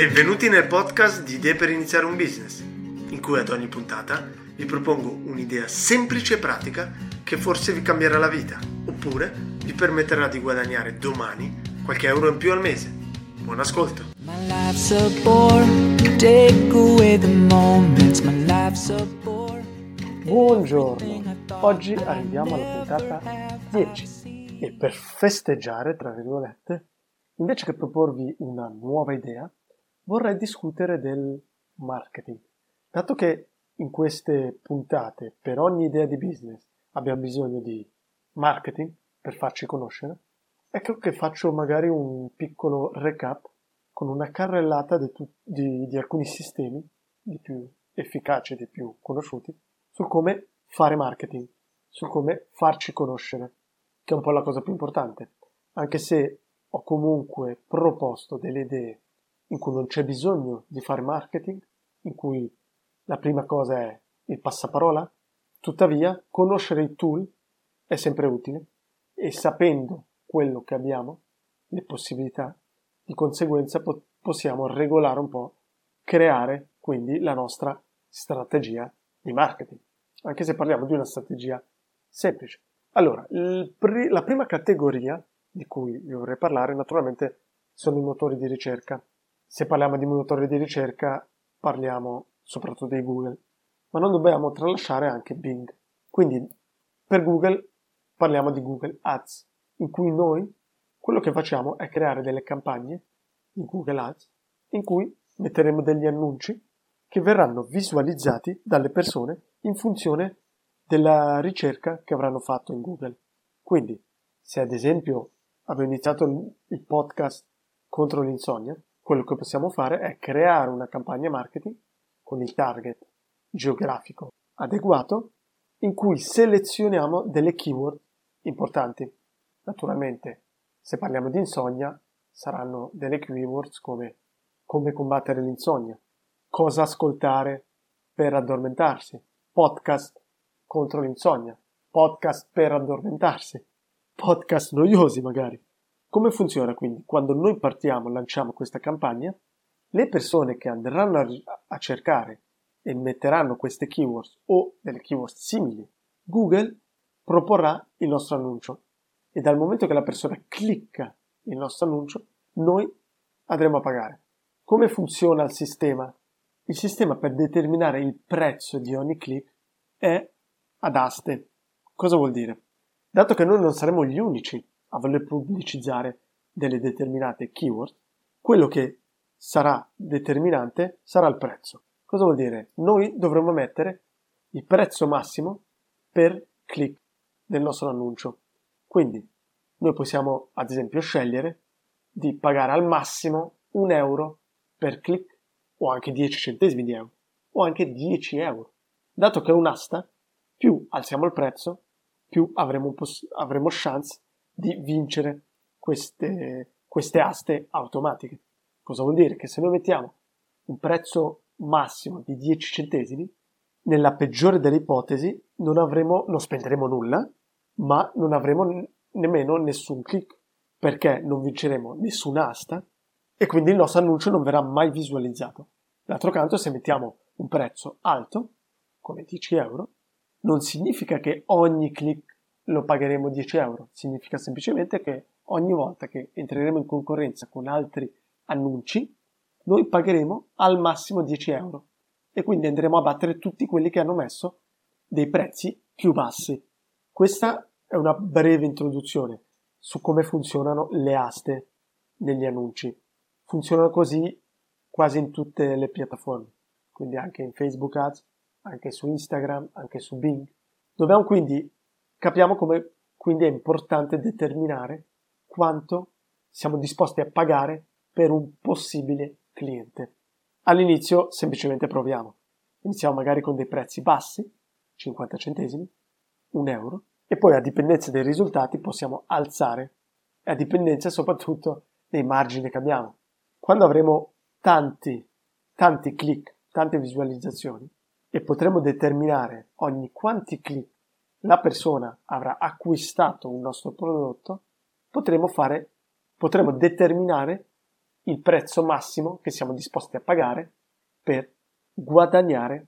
Benvenuti nel podcast di Idee per iniziare un business, in cui ad ogni puntata vi propongo un'idea semplice e pratica che forse vi cambierà la vita, oppure vi permetterà di guadagnare domani qualche euro in più al mese. Buon ascolto! Buongiorno, oggi arriviamo alla puntata 10 e per festeggiare, tra virgolette, invece che proporvi una nuova idea, vorrei discutere del marketing. Dato che in queste puntate, per ogni idea di business, abbiamo bisogno di marketing per farci conoscere, ecco che faccio magari un piccolo recap con una carrellata di, tu- di, di alcuni sistemi, di più efficaci, di più conosciuti, su come fare marketing, su come farci conoscere, che è un po' la cosa più importante. Anche se ho comunque proposto delle idee in cui non c'è bisogno di fare marketing, in cui la prima cosa è il passaparola, tuttavia conoscere i tool è sempre utile e sapendo quello che abbiamo, le possibilità, di conseguenza po- possiamo regolare un po', creare quindi la nostra strategia di marketing, anche se parliamo di una strategia semplice. Allora, pri- la prima categoria di cui vi vorrei parlare naturalmente sono i motori di ricerca se parliamo di motori di ricerca parliamo soprattutto di Google, ma non dobbiamo tralasciare anche Bing. Quindi per Google parliamo di Google Ads, in cui noi quello che facciamo è creare delle campagne in Google Ads in cui metteremo degli annunci che verranno visualizzati dalle persone in funzione della ricerca che avranno fatto in Google. Quindi, se ad esempio avevo iniziato il podcast contro l'insonnia, quello che possiamo fare è creare una campagna marketing con il target geografico adeguato in cui selezioniamo delle keyword importanti. Naturalmente, se parliamo di insonnia, saranno delle keywords come come combattere l'insonnia, cosa ascoltare per addormentarsi, podcast contro l'insonnia, podcast per addormentarsi, podcast noiosi magari. Come funziona quindi? Quando noi partiamo, lanciamo questa campagna, le persone che andranno a, a cercare e metteranno queste keywords o delle keywords simili, Google proporrà il nostro annuncio e dal momento che la persona clicca il nostro annuncio, noi andremo a pagare. Come funziona il sistema? Il sistema per determinare il prezzo di ogni click è ad aste. Cosa vuol dire? Dato che noi non saremo gli unici a voler pubblicizzare delle determinate keyword, quello che sarà determinante sarà il prezzo. Cosa vuol dire? Noi dovremo mettere il prezzo massimo per click del nostro annuncio. Quindi noi possiamo ad esempio scegliere di pagare al massimo un euro per click o anche 10 centesimi di euro o anche 10 euro. Dato che è un'asta, più alziamo il prezzo, più avremo, poss- avremo chance di vincere queste, queste aste automatiche. Cosa vuol dire? Che se noi mettiamo un prezzo massimo di 10 centesimi, nella peggiore delle ipotesi non, avremo, non spenderemo nulla, ma non avremo nemmeno nessun click, perché non vinceremo nessuna asta e quindi il nostro annuncio non verrà mai visualizzato. D'altro canto, se mettiamo un prezzo alto, come 10 euro, non significa che ogni click lo pagheremo 10 euro. Significa semplicemente che ogni volta che entreremo in concorrenza con altri annunci, noi pagheremo al massimo 10 euro e quindi andremo a battere tutti quelli che hanno messo dei prezzi più bassi. Questa è una breve introduzione su come funzionano le aste negli annunci. Funzionano così quasi in tutte le piattaforme, quindi anche in Facebook Ads, anche su Instagram, anche su Bing. Dobbiamo quindi Capiamo come quindi è importante determinare quanto siamo disposti a pagare per un possibile cliente. All'inizio semplicemente proviamo. Iniziamo magari con dei prezzi bassi, 50 centesimi, 1 euro, e poi a dipendenza dei risultati possiamo alzare a dipendenza soprattutto dei margini che abbiamo. Quando avremo tanti, tanti click, tante visualizzazioni e potremo determinare ogni quanti click la persona avrà acquistato un nostro prodotto, potremo fare, potremo determinare il prezzo massimo che siamo disposti a pagare per guadagnare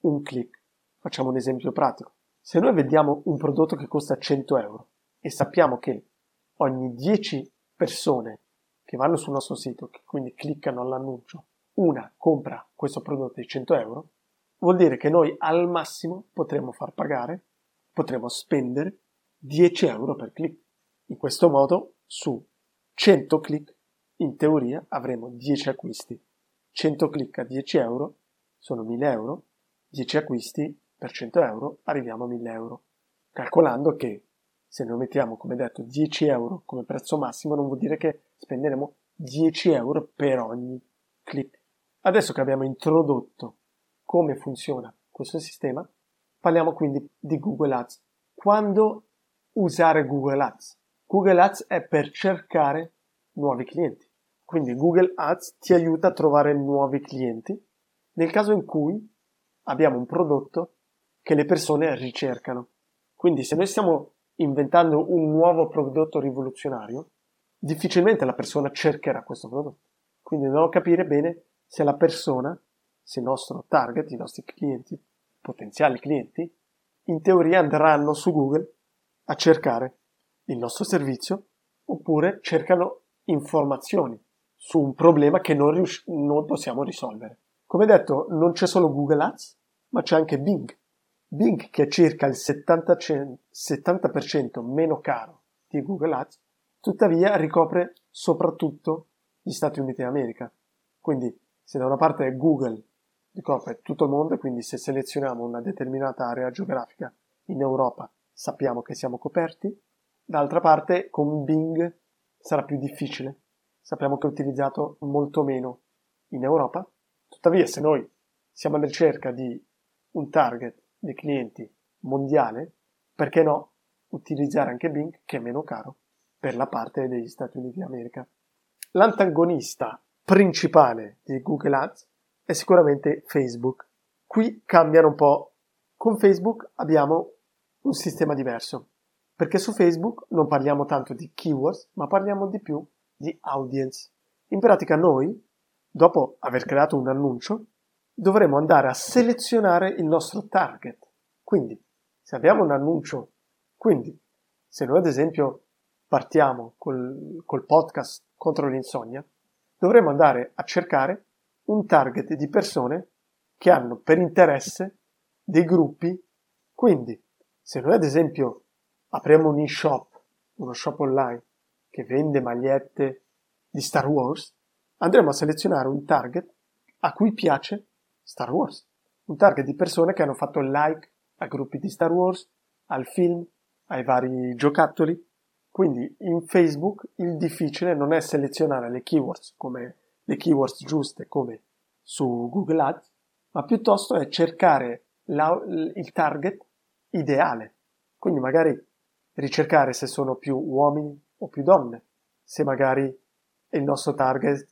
un click. Facciamo un esempio pratico. Se noi vediamo un prodotto che costa 100 euro e sappiamo che ogni 10 persone che vanno sul nostro sito, che quindi cliccano all'annuncio, una compra questo prodotto di 100 euro, vuol dire che noi al massimo potremo far pagare, potremo spendere 10 euro per click. In questo modo, su 100 click, in teoria avremo 10 acquisti. 100 click a 10 euro sono 1000 euro, 10 acquisti per 100 euro arriviamo a 1000 euro. Calcolando che se noi mettiamo, come detto, 10 euro come prezzo massimo, non vuol dire che spenderemo 10 euro per ogni click. Adesso che abbiamo introdotto come funziona questo sistema, parliamo quindi di Google Ads. Quando usare Google Ads. Google Ads è per cercare nuovi clienti. Quindi Google Ads ti aiuta a trovare nuovi clienti nel caso in cui abbiamo un prodotto che le persone ricercano. Quindi se noi stiamo inventando un nuovo prodotto rivoluzionario, difficilmente la persona cercherà questo prodotto. Quindi dobbiamo capire bene se la persona, se il nostro target, i nostri clienti, potenziali clienti, in teoria andranno su Google a cercare il nostro servizio oppure cercano informazioni su un problema che non, rius- non possiamo risolvere. Come detto, non c'è solo Google Ads, ma c'è anche Bing. Bing, che è circa il 70%, 70% meno caro di Google Ads, tuttavia ricopre soprattutto gli Stati Uniti d'America. Quindi, se da una parte Google ricopre tutto il mondo, quindi se selezioniamo una determinata area geografica in Europa sappiamo che siamo coperti, d'altra parte con Bing sarà più difficile, sappiamo che è utilizzato molto meno in Europa, tuttavia se noi siamo alla ricerca di un target di clienti mondiale, perché no utilizzare anche Bing che è meno caro per la parte degli Stati Uniti d'America. L'antagonista principale di Google Ads è sicuramente Facebook. Qui cambiano un po'. Con Facebook abbiamo un sistema diverso, perché su Facebook non parliamo tanto di keywords, ma parliamo di più di audience. In pratica noi, dopo aver creato un annuncio, dovremo andare a selezionare il nostro target. Quindi, se abbiamo un annuncio, quindi, se noi ad esempio partiamo col, col podcast contro l'insonnia, dovremo andare a cercare un target di persone che hanno per interesse dei gruppi. Quindi, se noi ad esempio apriamo un e-shop, uno shop online che vende magliette di Star Wars, andremo a selezionare un target a cui piace Star Wars. Un target di persone che hanno fatto like a gruppi di Star Wars, al film, ai vari giocattoli. Quindi in Facebook il difficile non è selezionare le keywords come le keywords giuste come su Google Ads, ma piuttosto è cercare la, il target ideale. Quindi magari ricercare se sono più uomini o più donne, se magari il nostro target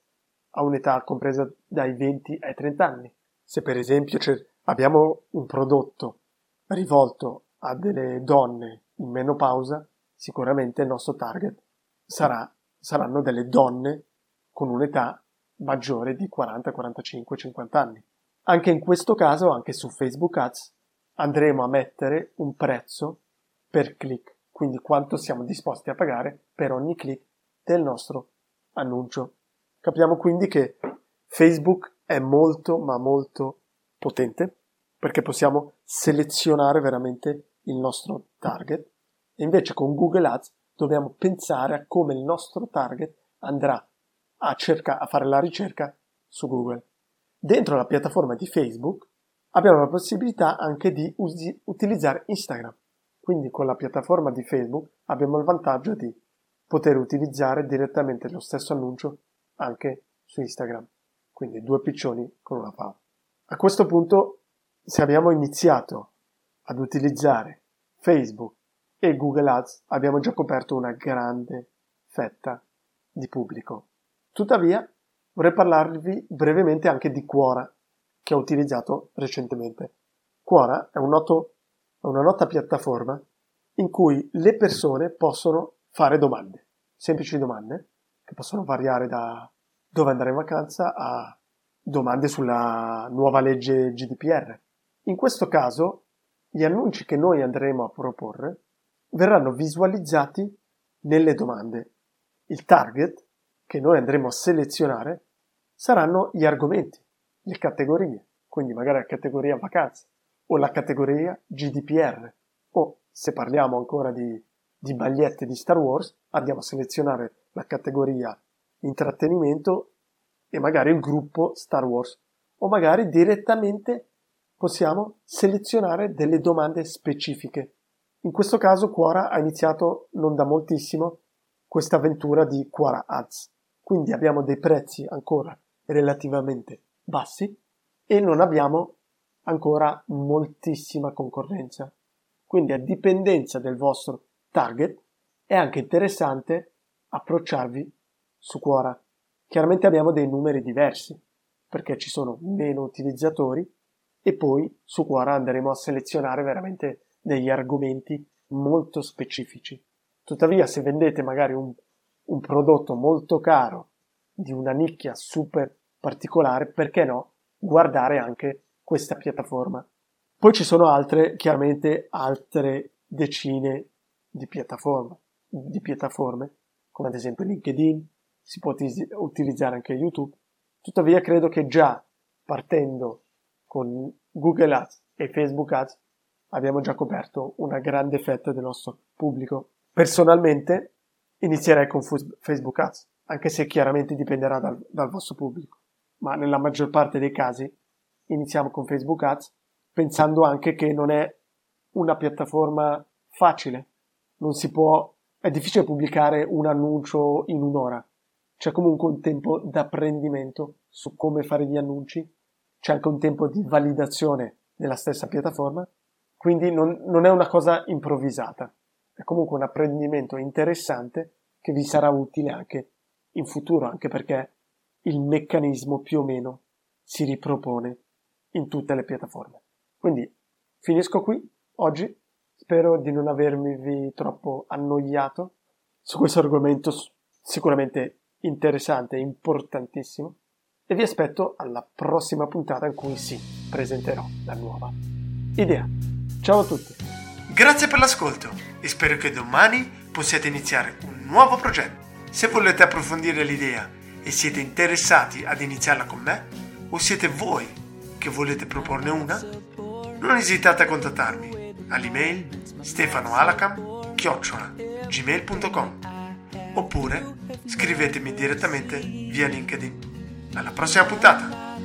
ha un'età compresa dai 20 ai 30 anni. Se per esempio abbiamo un prodotto rivolto a delle donne in menopausa, sicuramente il nostro target sarà, saranno delle donne con un'età maggiore di 40, 45, 50 anni. Anche in questo caso, anche su Facebook Ads, andremo a mettere un prezzo per click, quindi quanto siamo disposti a pagare per ogni click del nostro annuncio. Capiamo quindi che Facebook è molto ma molto potente perché possiamo selezionare veramente il nostro target e invece con Google Ads dobbiamo pensare a come il nostro target andrà a, cerca, a fare la ricerca su Google. Dentro la piattaforma di Facebook abbiamo la possibilità anche di usi- utilizzare Instagram. Quindi con la piattaforma di Facebook abbiamo il vantaggio di poter utilizzare direttamente lo stesso annuncio anche su Instagram. Quindi due piccioni con una fava. A questo punto, se abbiamo iniziato ad utilizzare Facebook e Google Ads, abbiamo già coperto una grande fetta di pubblico. Tuttavia, vorrei parlarvi brevemente anche di Quora, che ho utilizzato recentemente. Quora è, un noto, una nota piattaforma in cui le persone possono fare domande, semplici domande, che possono variare da dove andare in vacanza a domande sulla nuova legge GDPR. In questo caso, gli annunci che noi andremo a proporre verranno visualizzati nelle domande. Il target che noi andremo a selezionare saranno gli argomenti, le categorie, quindi magari la categoria vacanze o la categoria GDPR o se parliamo ancora di, di magliette di Star Wars andiamo a selezionare la categoria intrattenimento e magari il gruppo Star Wars o magari direttamente possiamo selezionare delle domande specifiche. In questo caso Quora ha iniziato non da moltissimo questa avventura di Quora Ads. Quindi abbiamo dei prezzi ancora relativamente bassi e non abbiamo ancora moltissima concorrenza. Quindi a dipendenza del vostro target è anche interessante approcciarvi su Quora. Chiaramente abbiamo dei numeri diversi perché ci sono meno utilizzatori e poi su Quora andremo a selezionare veramente degli argomenti molto specifici. Tuttavia se vendete magari un, un prodotto molto caro di una nicchia super particolare, perché no, guardare anche questa piattaforma. Poi ci sono altre, chiaramente altre decine di piattaforme, di piattaforme come ad esempio LinkedIn, si può utilizzare anche YouTube. Tuttavia credo che già partendo con Google Ads e Facebook Ads abbiamo già coperto una grande fetta del nostro pubblico. Personalmente inizierei con Facebook Ads, anche se chiaramente dipenderà dal, dal vostro pubblico, ma nella maggior parte dei casi iniziamo con Facebook Ads pensando anche che non è una piattaforma facile, non si può, è difficile pubblicare un annuncio in un'ora, c'è comunque un tempo d'apprendimento su come fare gli annunci, c'è anche un tempo di validazione della stessa piattaforma, quindi non, non è una cosa improvvisata, è comunque un apprendimento interessante che vi sarà utile anche in futuro, anche perché il meccanismo più o meno si ripropone in tutte le piattaforme. Quindi finisco qui oggi, spero di non avermi troppo annoiato su questo argomento sicuramente interessante e importantissimo e vi aspetto alla prossima puntata in cui sì, presenterò la nuova idea. Ciao a tutti! Grazie per l'ascolto e spero che domani possiate iniziare un nuovo progetto. Se volete approfondire l'idea e siete interessati ad iniziarla con me, o siete voi che volete proporne una, non esitate a contattarmi all'email stefanoalacam.gmail.com oppure scrivetemi direttamente via LinkedIn. Alla prossima puntata!